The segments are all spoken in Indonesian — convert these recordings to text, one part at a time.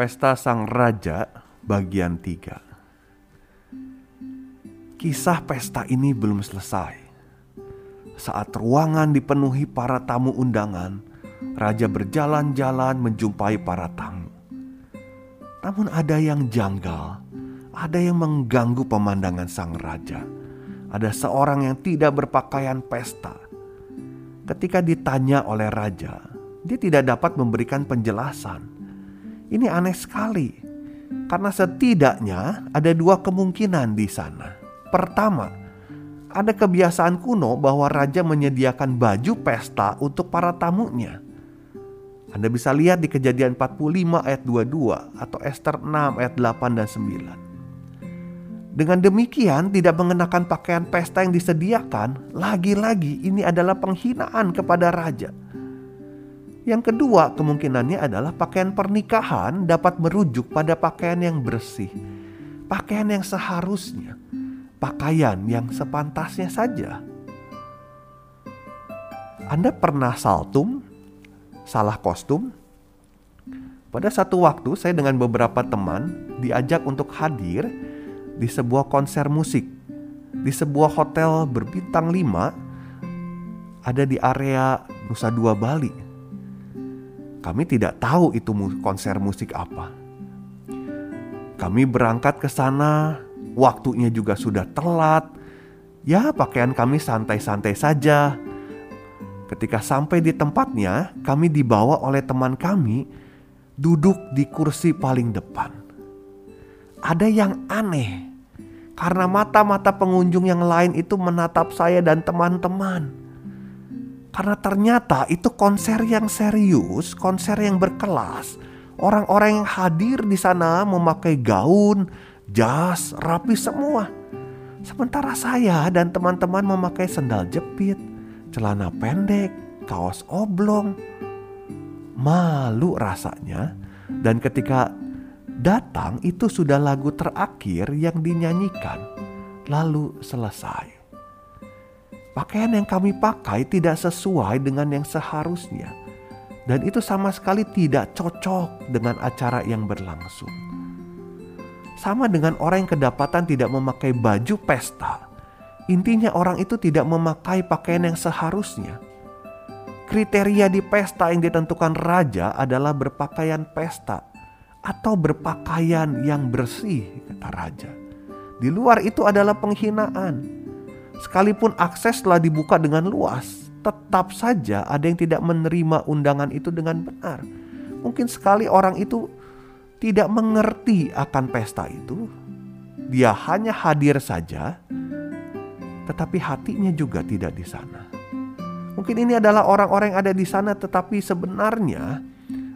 Pesta Sang Raja bagian 3 Kisah pesta ini belum selesai. Saat ruangan dipenuhi para tamu undangan, Raja berjalan-jalan menjumpai para tamu. Namun ada yang janggal, ada yang mengganggu pemandangan sang raja. Ada seorang yang tidak berpakaian pesta. Ketika ditanya oleh raja, dia tidak dapat memberikan penjelasan ini aneh sekali, karena setidaknya ada dua kemungkinan di sana. Pertama, ada kebiasaan kuno bahwa raja menyediakan baju pesta untuk para tamunya. Anda bisa lihat di kejadian 45 ayat 22 atau Esther 6 ayat 8 dan 9. Dengan demikian tidak mengenakan pakaian pesta yang disediakan, lagi-lagi ini adalah penghinaan kepada raja. Yang kedua, kemungkinannya adalah pakaian pernikahan dapat merujuk pada pakaian yang bersih, pakaian yang seharusnya, pakaian yang sepantasnya saja. Anda pernah saltum, salah kostum? Pada satu waktu, saya dengan beberapa teman diajak untuk hadir di sebuah konser musik di sebuah hotel berbintang 5 ada di area Nusa Dua Bali kami tidak tahu itu konser musik apa. Kami berangkat ke sana, waktunya juga sudah telat. Ya, pakaian kami santai-santai saja. Ketika sampai di tempatnya, kami dibawa oleh teman kami duduk di kursi paling depan. Ada yang aneh karena mata-mata pengunjung yang lain itu menatap saya dan teman-teman. Karena ternyata itu konser yang serius, konser yang berkelas. Orang-orang yang hadir di sana memakai gaun, jas, rapi semua. Sementara saya dan teman-teman memakai sendal jepit, celana pendek, kaos oblong. Malu rasanya. Dan ketika datang itu sudah lagu terakhir yang dinyanyikan. Lalu selesai. Pakaian yang kami pakai tidak sesuai dengan yang seharusnya, dan itu sama sekali tidak cocok dengan acara yang berlangsung. Sama dengan orang yang kedapatan tidak memakai baju pesta, intinya orang itu tidak memakai pakaian yang seharusnya. Kriteria di pesta yang ditentukan raja adalah berpakaian pesta atau berpakaian yang bersih, kata raja. Di luar itu adalah penghinaan Sekalipun akses telah dibuka dengan luas, tetap saja ada yang tidak menerima undangan itu dengan benar. Mungkin sekali orang itu tidak mengerti akan pesta itu. Dia hanya hadir saja, tetapi hatinya juga tidak di sana. Mungkin ini adalah orang-orang yang ada di sana, tetapi sebenarnya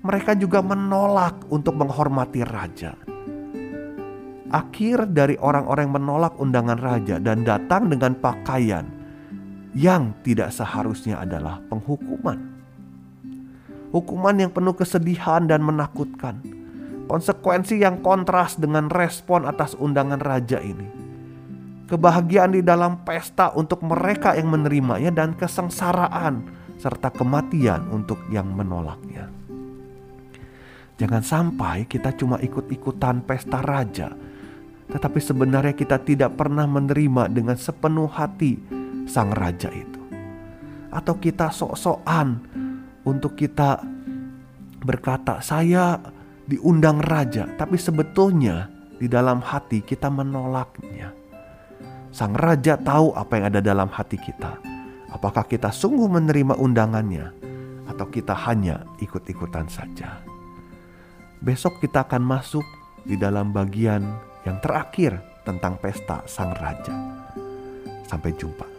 mereka juga menolak untuk menghormati raja akhir dari orang-orang menolak undangan raja dan datang dengan pakaian yang tidak seharusnya adalah penghukuman. Hukuman yang penuh kesedihan dan menakutkan. Konsekuensi yang kontras dengan respon atas undangan raja ini. Kebahagiaan di dalam pesta untuk mereka yang menerimanya dan kesengsaraan serta kematian untuk yang menolaknya. Jangan sampai kita cuma ikut-ikutan pesta raja, tetapi sebenarnya kita tidak pernah menerima dengan sepenuh hati sang raja itu. Atau kita sok-sokan untuk kita berkata, "Saya diundang raja," tapi sebetulnya di dalam hati kita menolaknya. Sang raja tahu apa yang ada dalam hati kita. Apakah kita sungguh menerima undangannya atau kita hanya ikut-ikutan saja? Besok kita akan masuk di dalam bagian yang terakhir tentang pesta sang raja. Sampai jumpa.